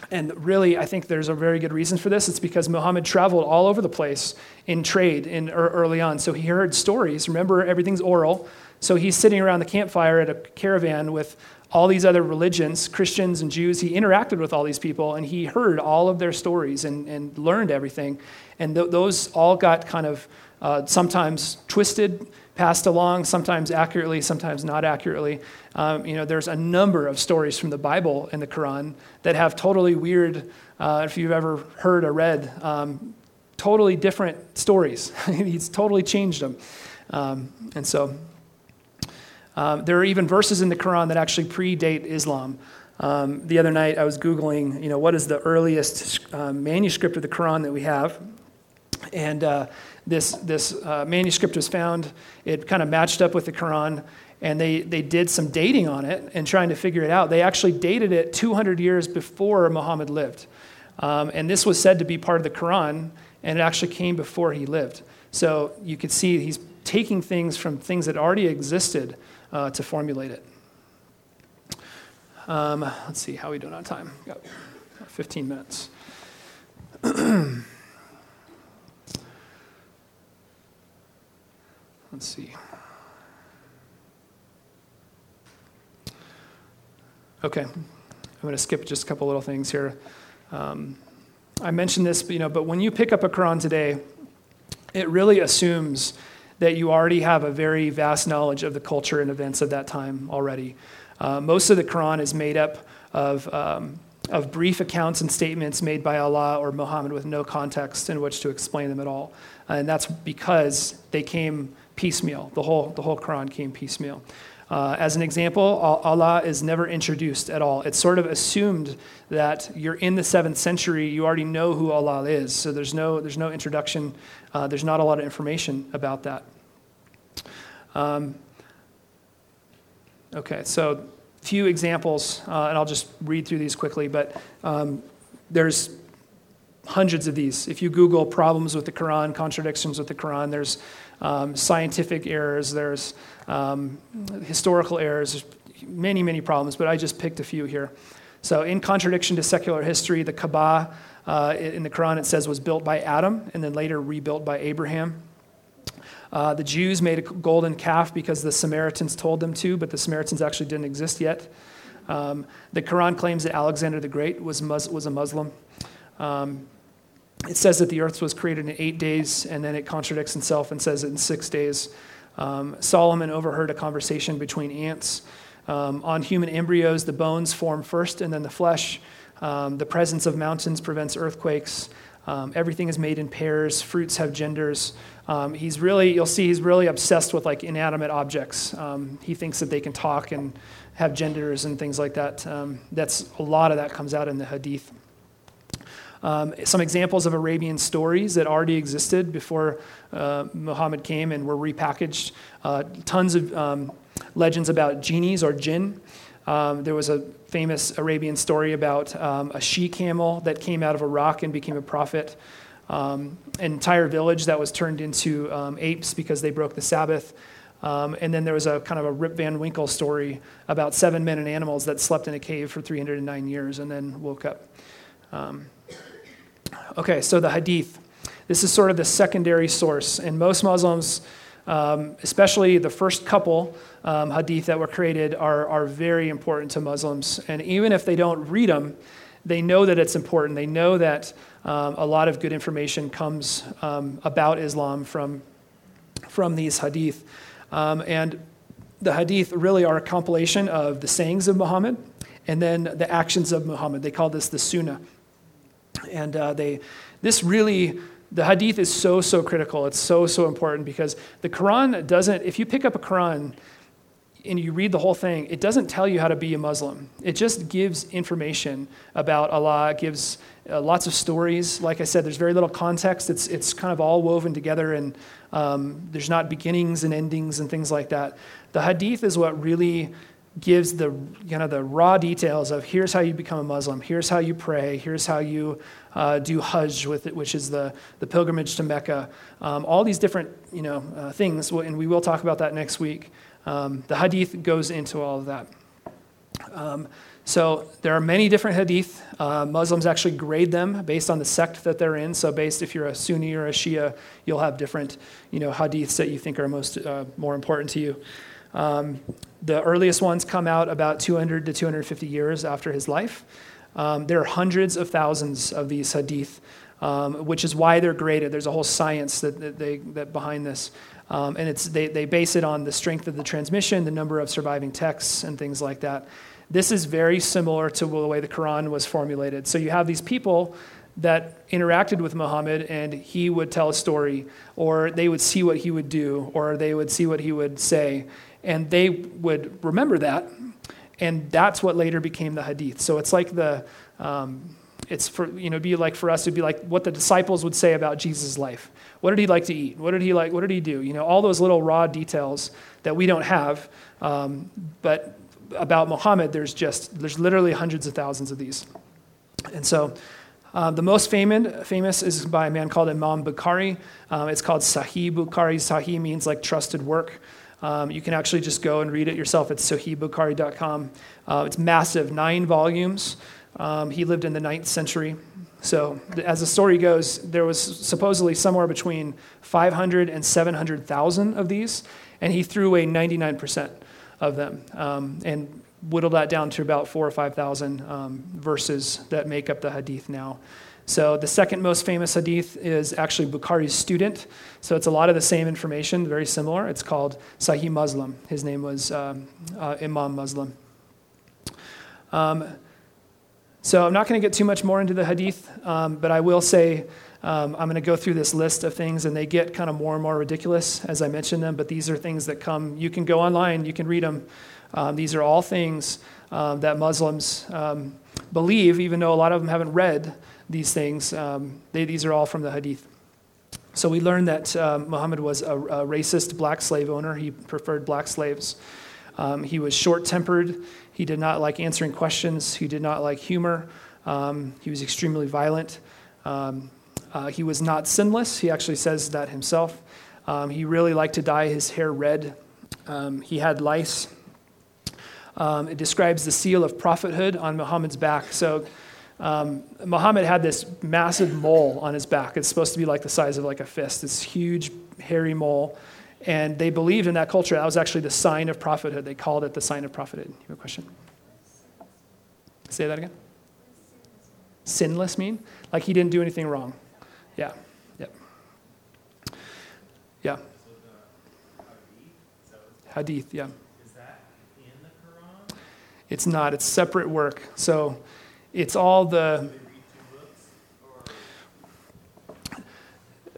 and really, I think there's a very good reason for this. It's because Muhammad traveled all over the place in trade in, early on. So he heard stories. Remember, everything's oral. So he's sitting around the campfire at a caravan with all these other religions, Christians and Jews. He interacted with all these people and he heard all of their stories and, and learned everything. And th- those all got kind of uh, sometimes twisted passed along, sometimes accurately, sometimes not accurately. Um, you know, there's a number of stories from the Bible and the Quran that have totally weird, uh, if you've ever heard or read, um, totally different stories. He's totally changed them. Um, and so um, there are even verses in the Quran that actually predate Islam. Um, the other night I was Googling, you know, what is the earliest uh, manuscript of the Quran that we have? And uh, this, this uh, manuscript was found. It kind of matched up with the Quran, and they, they did some dating on it and trying to figure it out. They actually dated it 200 years before Muhammad lived. Um, and this was said to be part of the Quran, and it actually came before he lived. So you could see he's taking things from things that already existed uh, to formulate it. Um, let's see, how we doing on time? Got 15 minutes. Let's see. Okay, I'm going to skip just a couple little things here. Um, I mentioned this, you know, but when you pick up a Quran today, it really assumes that you already have a very vast knowledge of the culture and events of that time already. Uh, most of the Quran is made up of, um, of brief accounts and statements made by Allah or Muhammad with no context in which to explain them at all. And that's because they came piecemeal. The whole, the whole Quran came piecemeal. Uh, as an example, Allah is never introduced at all. It's sort of assumed that you're in the seventh century, you already know who Allah is. So there's no, there's no introduction, uh, there's not a lot of information about that. Um, okay, so few examples, uh, and I'll just read through these quickly, but um, there's hundreds of these. If you Google problems with the Quran, contradictions with the Quran, there's um, scientific errors, there's um, historical errors, many, many problems, but I just picked a few here. So, in contradiction to secular history, the Kaaba uh, in the Quran it says was built by Adam and then later rebuilt by Abraham. Uh, the Jews made a golden calf because the Samaritans told them to, but the Samaritans actually didn't exist yet. Um, the Quran claims that Alexander the Great was, mus- was a Muslim. Um, it says that the earth was created in eight days, and then it contradicts itself and says it in six days. Um, Solomon overheard a conversation between ants. Um, on human embryos, the bones form first and then the flesh. Um, the presence of mountains prevents earthquakes. Um, everything is made in pairs. Fruits have genders. Um, he's really, you'll see, he's really obsessed with like inanimate objects. Um, he thinks that they can talk and have genders and things like that. that's a lot of that comes out in the Hadith. Um, some examples of Arabian stories that already existed before uh, Muhammad came and were repackaged. Uh, tons of um, legends about genies or jinn. Um, there was a famous Arabian story about um, a she camel that came out of a rock and became a prophet. Um, an entire village that was turned into um, apes because they broke the Sabbath. Um, and then there was a kind of a Rip Van Winkle story about seven men and animals that slept in a cave for 309 years and then woke up. Um, Okay, so the hadith. This is sort of the secondary source. And most Muslims, um, especially the first couple um, hadith that were created, are, are very important to Muslims. And even if they don't read them, they know that it's important. They know that um, a lot of good information comes um, about Islam from, from these hadith. Um, and the hadith really are a compilation of the sayings of Muhammad and then the actions of Muhammad. They call this the sunnah. And uh, they, this really, the hadith is so, so critical. It's so, so important because the Quran doesn't, if you pick up a Quran, and you read the whole thing, it doesn't tell you how to be a Muslim. It just gives information about Allah. It gives uh, lots of stories. Like I said, there's very little context. It's, it's kind of all woven together, and um, there's not beginnings and endings and things like that. The Hadith is what really gives the kind of the raw details of here's how you become a Muslim, here's how you pray, here's how you uh, do Hajj with it, which is the, the pilgrimage to Mecca. Um, all these different you know uh, things, and we will talk about that next week. Um, the hadith goes into all of that. Um, so there are many different hadith. Uh, Muslims actually grade them based on the sect that they're in. So based if you're a Sunni or a Shia, you'll have different you know hadiths that you think are most uh, more important to you. Um, the earliest ones come out about 200 to 250 years after his life. Um, there are hundreds of thousands of these hadith, um, which is why they're graded. There's a whole science that, that, they, that behind this. Um, and it's, they, they base it on the strength of the transmission, the number of surviving texts, and things like that. This is very similar to the way the Quran was formulated. So you have these people that interacted with Muhammad and he would tell a story, or they would see what he would do, or they would see what he would say, and they would remember that, and that's what later became the hadith. So it's like the, um, it's for, you know, be like for us, it'd be like what the disciples would say about Jesus' life. What did he like to eat? What did he like? What did he do? You know, all those little raw details that we don't have. Um, but about Muhammad, there's just there's literally hundreds of thousands of these. And so, um, the most famous, famous is by a man called Imam Bukhari. Um, it's called Sahih Bukhari. Sahih means like trusted work. Um, you can actually just go and read it yourself. It's sahihbukhari.com. Uh, it's massive, nine volumes. Um, he lived in the ninth century. So, as the story goes, there was supposedly somewhere between 500 and 700,000 of these, and he threw away 99% of them um, and whittled that down to about four or 5,000 um, verses that make up the hadith now. So, the second most famous hadith is actually Bukhari's student. So, it's a lot of the same information, very similar. It's called Sahih Muslim. His name was um, uh, Imam Muslim. Um, so I'm not going to get too much more into the hadith, um, but I will say um, I'm going to go through this list of things, and they get kind of more and more ridiculous as I mention them. But these are things that come. You can go online, you can read them. Um, these are all things that Muslims believe, even though a lot of them haven't read these things. Um, they, these are all from the hadith. So we learned that Muhammad was a, a, racist black slave owner. He preferred black slaves. he was short tempered. He did not like answering questions. He did not like humor. Um, he was extremely violent. Um, uh, he was not sinless. He actually says that himself. Um, he really liked to dye his hair red. Um, he had lice. Um, it describes the seal of prophethood on Muhammad's back. So um, Muhammad had this massive mole on his back. It's supposed to be like the size of like a fist. This huge hairy mole. And they believed in that culture. That was actually the sign of prophethood. They called it the sign of prophethood. You have a question? Say that again. Sinless mean? Like he didn't do anything wrong. Yeah. Yep. Yeah. Hadith, yeah. Is that in the Quran? It's not. It's separate work. So it's all the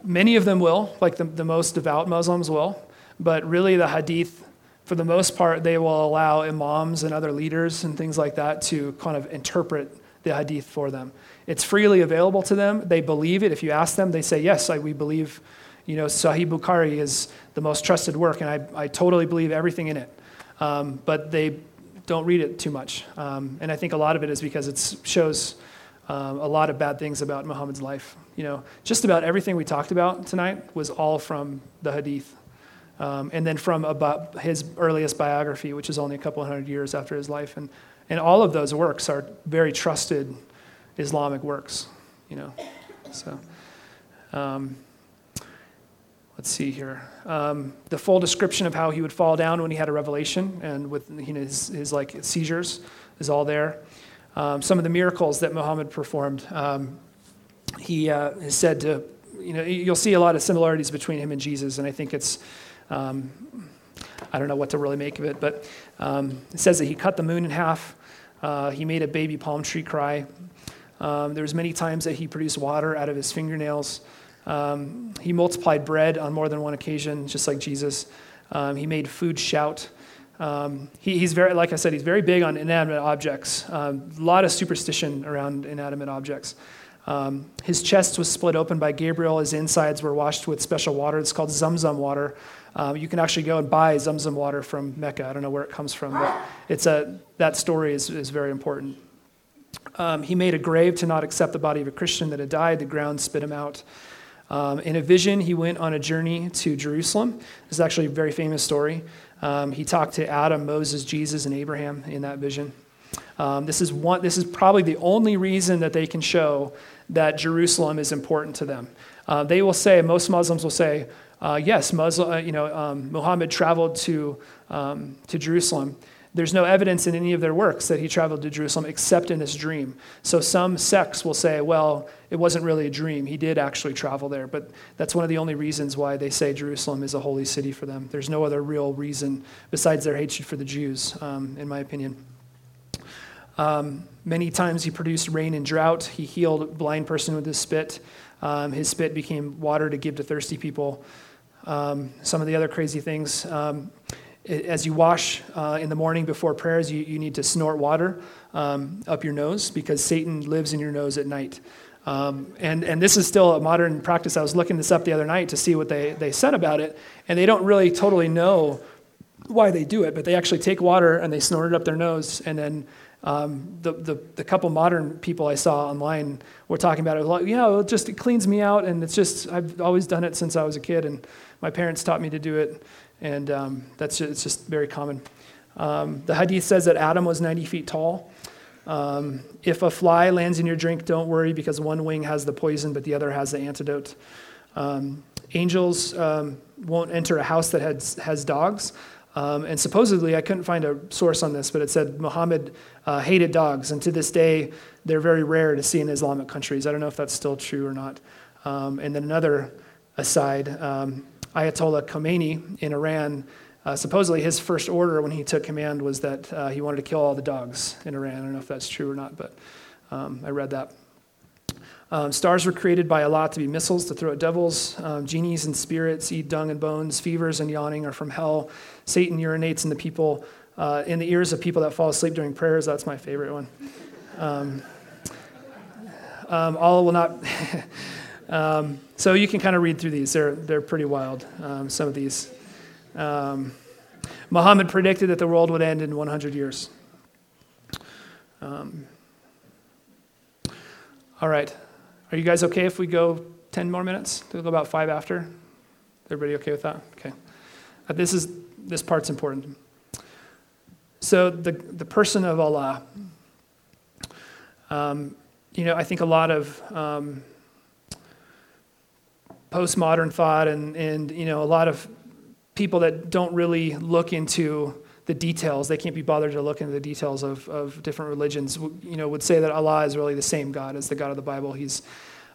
Many of them will, like the, the most devout Muslims will, but really the hadith, for the most part, they will allow imams and other leaders and things like that to kind of interpret the hadith for them. It's freely available to them. They believe it. If you ask them, they say, Yes, I, we believe, you know, Sahih Bukhari is the most trusted work, and I, I totally believe everything in it. Um, but they don't read it too much. Um, and I think a lot of it is because it shows um, a lot of bad things about Muhammad's life. You know, just about everything we talked about tonight was all from the Hadith, um, and then from about his earliest biography, which is only a couple hundred years after his life, and and all of those works are very trusted Islamic works. You know, so. Let's see here. Um, the full description of how he would fall down when he had a revelation and with you know, his, his like seizures is all there. Um, some of the miracles that Muhammad performed. Um, he uh, is said to, you know, you'll see a lot of similarities between him and Jesus, and I think it's, um, I don't know what to really make of it, but um, it says that he cut the moon in half. Uh, he made a baby palm tree cry. Um, there was many times that he produced water out of his fingernails. Um, he multiplied bread on more than one occasion, just like Jesus. Um, he made food shout. Um, he, he's very, like I said, he's very big on inanimate objects. Um, a lot of superstition around inanimate objects. Um, his chest was split open by Gabriel. His insides were washed with special water. It's called Zamzam water. Um, you can actually go and buy Zamzam water from Mecca. I don't know where it comes from, but it's a, that story is, is very important. He made a grave to not accept the body of a Christian that had died. The ground spit him out. Um, in a vision, he went on a journey to Jerusalem. This is actually a very famous story. Um, he talked to Adam, Moses, Jesus, and Abraham in that vision. Um, this, is one, this is probably the only reason that they can show that Jerusalem is important to them. Uh, they will say, most Muslims will say, uh, yes, Muslim, uh, you know, um, Muhammad traveled to, um, to Jerusalem. There's no evidence in any of their works that he traveled to Jerusalem except in this dream. So some sects will say, well, it wasn't really a dream. He did actually travel there. But that's one of the only reasons why they say Jerusalem is a holy city for them. There's no other real reason besides their hatred for the Jews, um, in my opinion. Um, many times he produced rain and drought. He healed a blind person with his spit. Um, his spit became water to give to thirsty people. Um, some of the other crazy things. As you wash uh, in the morning before prayers, you, you need to snort water um, up your nose because Satan lives in your nose at night. Um, and, and this is still a modern practice. I was looking this up the other night to see what they, they said about it, and they don't really totally know why they do it, but they actually take water and they snort it up their nose, and then um, the, the, the, couple modern people I saw online were talking about it. Like, yeah, it just it cleans me out, and it's just I've always done it since I was a kid, and my parents taught me to do it, and um, that's just, it's just very common. Um, the hadith says that Adam was 90 feet tall. Um, if a fly lands in your drink, don't worry because one wing has the poison, but the other has the antidote. Um, angels um, won't enter a house that has, has dogs. Um, and supposedly, I couldn't find a source on this, but it said Muhammad uh, hated dogs, and to this day, they're very rare to see in Islamic countries. I don't know if that's still true or not. And then another aside um, Ayatollah Khomeini in Iran, uh, supposedly his first order when he took command was that uh, he wanted to kill all the dogs in Iran. I don't know if that's true or not, but um, I read that. Um, stars were created by Allah to be missiles to throw at devils. Um, genies and spirits eat dung and bones. Fevers and yawning are from hell. Satan urinates in the people, uh, in the ears of people that fall asleep during prayers. That's my favorite one. Um, um Allah will not. Um, so you can kind of read through these. They're they're pretty wild. Um, some of these. Muhammad predicted that the world would end in 100 years. all right. Are you guys okay if we go 10 more minutes? We'll go about five after. Everybody okay with that? Okay. Uh, this is this part's important. So the the person of Allah. Um, you know, I think a lot of um, postmodern thought and and you know a lot of people that don't really look into the details. They can't be bothered to look into the details of, of different religions. You know, would say that Allah is really the same God as the God of the Bible. He's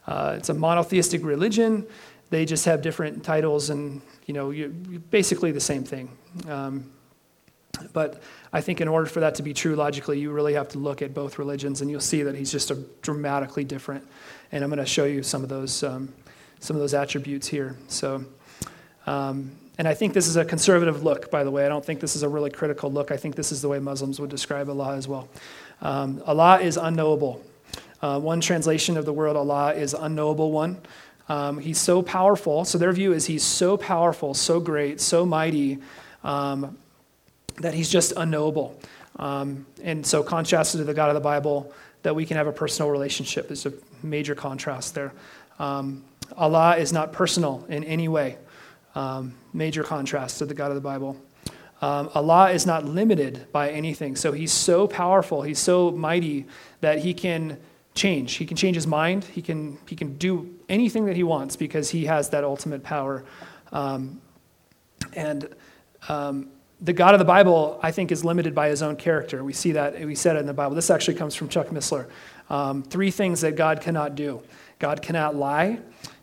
uh, it's a monotheistic religion. They just have different titles, and you know, you, basically the same thing. Um, but I think in order for that to be true logically, you really have to look at both religions, and you'll see that he's just a dramatically different. And I'm going to show you some of those um, some of those attributes here. So. Um, and I think this is a conservative look, by the way. I don't think this is a really critical look. I think this is the way Muslims would describe Allah as well. Um, Allah is unknowable. Uh, one translation of the word Allah is unknowable one. Um, he's so powerful. So their view is he's so powerful, so great, so mighty um, that he's just unknowable. Um, and so, contrasted to the God of the Bible, that we can have a personal relationship. There's a major contrast there. Um, Allah is not personal in any way. Um, major contrast to the God of the Bible. Um, Allah is not limited by anything. So he's so powerful, he's so mighty that he can change. He can change his mind. He can, he can do anything that he wants because he has that ultimate power. Um, and um, the God of the Bible, I think, is limited by his own character. We see that, we said it in the Bible. This actually comes from Chuck Missler. Um, three things that God cannot do God cannot lie,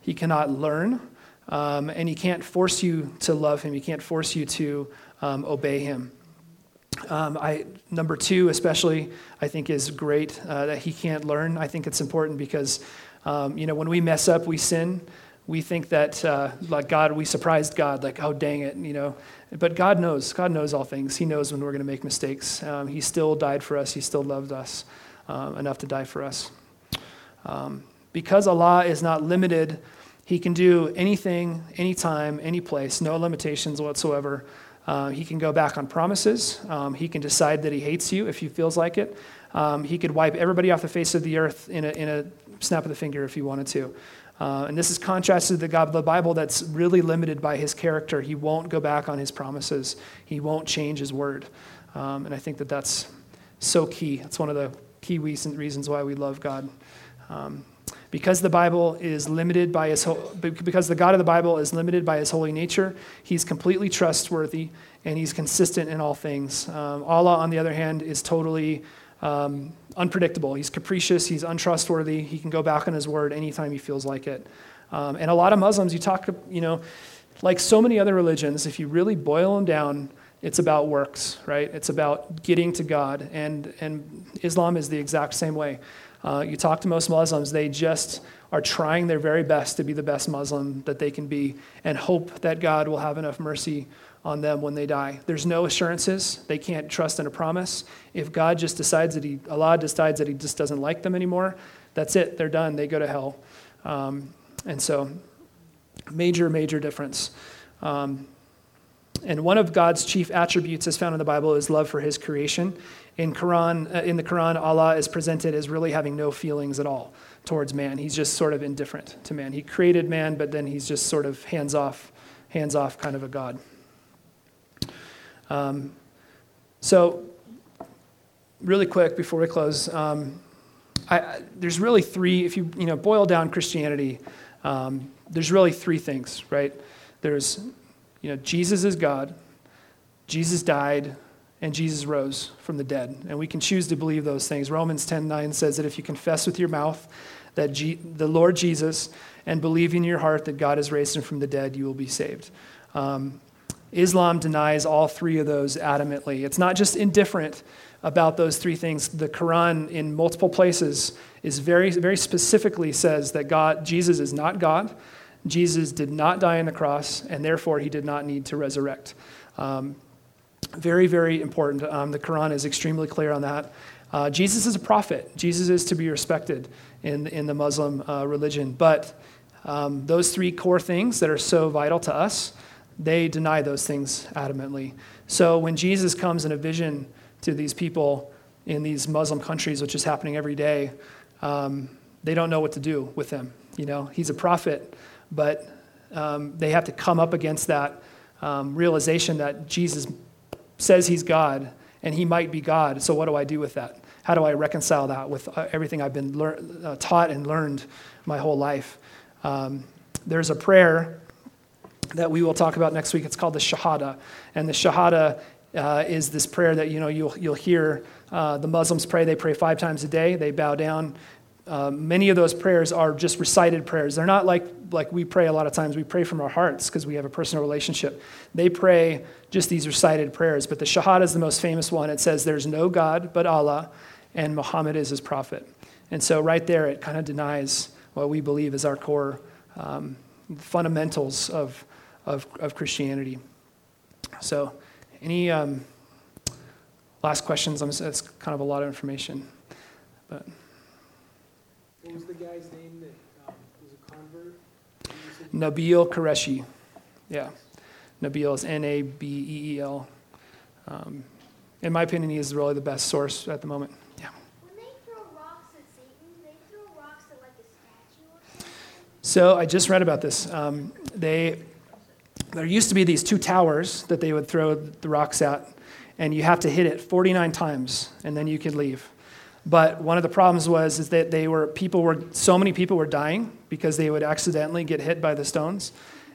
he cannot learn, um, and he can't force you to love him, he can't force you to um, obey him. Um, I, number two, especially, I think is great uh, that he can't learn. I think it's important because, um, you know, when we mess up, we sin. We think that, uh, like God, we surprised God, like, oh, dang it, you know. But God knows. God knows all things. He knows when we're going to make mistakes. Um, he still died for us. He still loved us uh, enough to die for us. Um, because Allah is not limited, He can do anything, anytime, any place, no limitations whatsoever. Uh, he can go back on promises. Um, he can decide that he hates you if he feels like it. Um, he could wipe everybody off the face of the earth in a, in a snap of the finger if he wanted to. Uh, and this is contrasted to the God of the Bible that's really limited by his character. He won't go back on his promises, he won't change his word. Um, and I think that that's so key. That's one of the key reasons why we love God. Because the Bible is limited by his because the God of the Bible is limited by his holy nature, he's completely trustworthy and he's consistent in all things. Um, Allah, on the other hand, is totally um, unpredictable. He's capricious. He's untrustworthy. He can go back on his word anytime he feels like it. Um, and a lot of Muslims, you talk, you know, like so many other religions, if you really boil them down, it's about works, right? It's about getting to God. And, and Islam is the exact same way. Uh, you talk to most Muslims, they just are trying their very best to be the best Muslim that they can be and hope that God will have enough mercy on them when they die. There's no assurances. They can't trust in a promise. If God just decides that He, Allah decides that He just doesn't like them anymore, that's it. They're done. They go to hell. Um, and so, major, major difference. Um, and one of God's chief attributes, as found in the Bible, is love for His creation. In, Quran, uh, in the Quran, Allah is presented as really having no feelings at all towards man. He's just sort of indifferent to man. He created man, but then he's just sort of hands off, hands off kind of a God. Um, so, really quick before we close, um, I, there's really three. If you you know boil down Christianity, um, there's really three things, right? There's you know Jesus is God, Jesus died, and Jesus rose from the dead. And we can choose to believe those things. Romans 10:9 says that if you confess with your mouth that G- the Lord Jesus and believe in your heart that God has raised him from the dead, you will be saved. Um, Islam denies all three of those adamantly. It's not just indifferent about those three things. The Quran, in multiple places, is very, very specifically says that God, Jesus is not God. Jesus did not die on the cross, and therefore he did not need to resurrect. Um, very, very important. Um, the Quran is extremely clear on that. Uh, Jesus is a prophet. Jesus is to be respected in, in the Muslim uh, religion. But um, those three core things that are so vital to us, they deny those things adamantly. So when Jesus comes in a vision to these people in these Muslim countries, which is happening every day, um, they don't know what to do with him. You know, he's a prophet, but um, they have to come up against that um, realization that Jesus says he's God and he might be God. So, what do I do with that? How do I reconcile that with uh, everything I've been lear- uh, taught and learned my whole life? Um, there's a prayer that we will talk about next week. It's called the Shahada. And the Shahada uh, is this prayer that you know you'll, you'll hear uh, the Muslims pray. They pray five times a day. They bow down uh, many of those prayers are just recited prayers. They're not like, like we pray a lot of times. We pray from our hearts because we have a personal relationship. They pray just these recited prayers. But the Shahada is the most famous one. It says, There's no God but Allah, and Muhammad is his prophet. And so, right there, it kind of denies what we believe is our core um, fundamentals of, of, of, Christianity. So, any um, last questions? That's kind of a lot of information. But. What was the guy's name that um, was a convert? Nabeel Qureshi. Yeah. Nabeel is N A B E E L. Um, in my opinion, he is really the best source at the moment. Yeah. When they throw rocks at Satan, they throw rocks at like a statue So I just read about this. Um, they, there used to be these two towers that they would throw the rocks at, and you have to hit it 49 times, and then you could leave. But one of the problems was is that they were people were so many people were dying because they would accidentally get hit by the stones.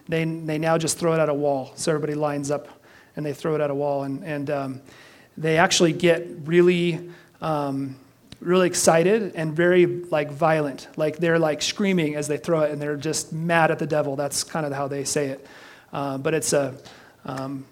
They they now just throw it at a wall, so everybody lines up and they throw it at a wall, and and um, they actually get really. Um, really excited and very like violent. Like they're like screaming as they throw it and they're just mad at the devil. That's kind of how they say it. Uh, but it's a um,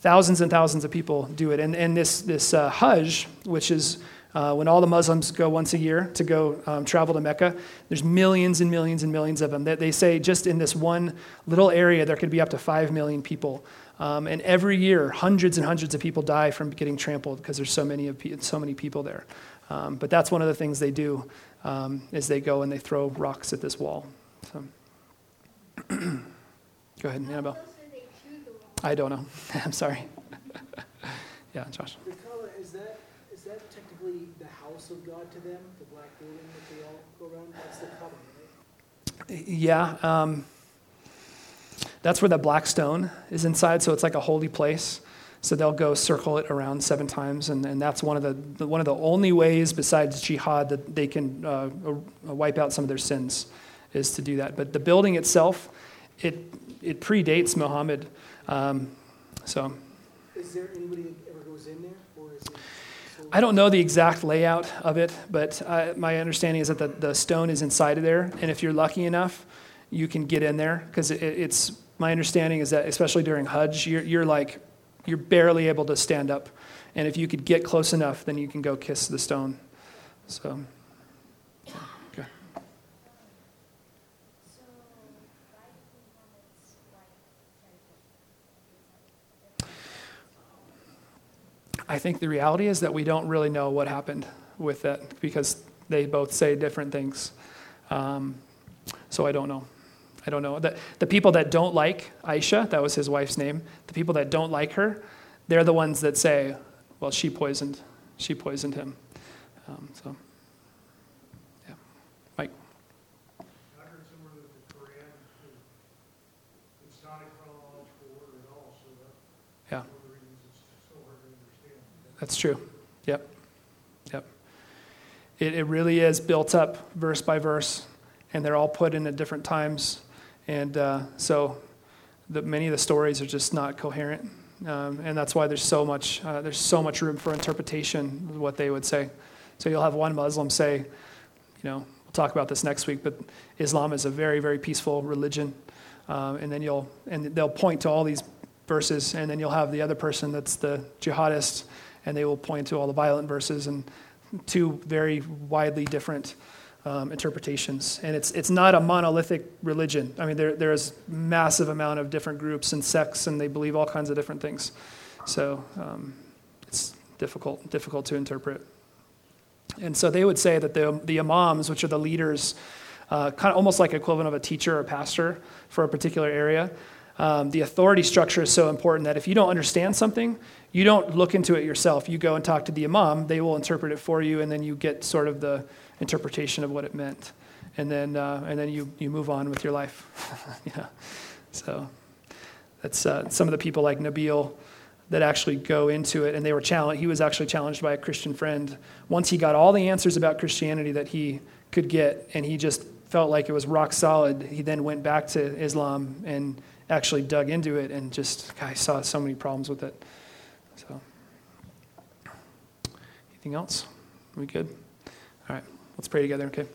thousands and thousands of people do it. And, and this, this uh, hajj which is uh, when all the muslims go once a year to go um, travel to mecca there's millions and millions and millions of them that they say just in this one little area there could be up to 5 million people um, and every year hundreds and hundreds of people die from getting trampled because there's so many of pe- so many people there um, but that's one of the things they do um, is they go and they throw rocks at this wall. So. go ahead, Annabelle. How close are they to the wall? I don't know. I'm sorry. yeah, Josh. The color, is that, is that technically of God to them, the black building that they all go around? That's the color, right? Yeah, um, that's where the black stone is inside, so it's like a holy place. So they'll go circle it around seven times, and, and that's one of the, the one of the only ways besides jihad that they can uh, uh, wipe out some of their sins, is to do that. But the building itself, it it predates Muhammad, um, so Is there anybody that ever goes in there, or is it? I don't know the exact layout of it, but uh, my understanding is that the, the stone is inside of there, and if you're lucky enough, you can get in there because it, it's my understanding is that especially during Hajj, you're, you're like you're barely able to stand up, and if you could get close enough, then you can go kiss the stone. So, okay. So, why did Muhammad's wife I think the reality is that we don't really know what happened with that because they both say different things. Um, so I don't know. I don't know. The, the people that don't like Aisha, that was his wife's name, the people that don't like her, they're the ones that say, well, she poisoned, she poisoned him. Um, so, yeah. Mike. I heard somewhere that the Quran, it's not in chronological order at all, so that's Yeah. one of the reasons it's so hard to understand. That's true. Yep. Yep. It, it really is built up verse by verse, and they're all put in at different times. And uh, so the, many of the stories are just not coherent. Um, and that's why there's so much uh, there's so much room for interpretation what they would say. So you'll have one Muslim say, you know, we'll talk about this next week, but Islam is a very very peaceful religion, um, and then you'll and they'll point to all these verses, and then you'll have the other person that's the jihadist, and they will point to all the violent verses and two very widely different um, interpretations. And it's, it's not a monolithic religion. I mean, there, there's massive amount of different groups and sects, and they believe all kinds of different things. So um, it's difficult, difficult to interpret. And so they would say that the, the imams, which are the leaders, uh, kind of almost like equivalent of a teacher or pastor for a particular area, um, the authority structure is so important that if you don't understand something, you don't look into it yourself. You go and talk to the imam, they will interpret it for you, and then you get sort of the interpretation of what it meant. And then, uh, and then you, you move on with your life. yeah. So that's uh, some of the people like Nabeel that actually go into it, and they were challenged. He was actually challenged by a Christian friend. Once he got all the answers about Christianity that he could get, and he just felt like it was rock solid, he then went back to Islam and actually dug into it and just, I saw so many problems with it. So, anything else? Are we good? All right, let's pray together, okay?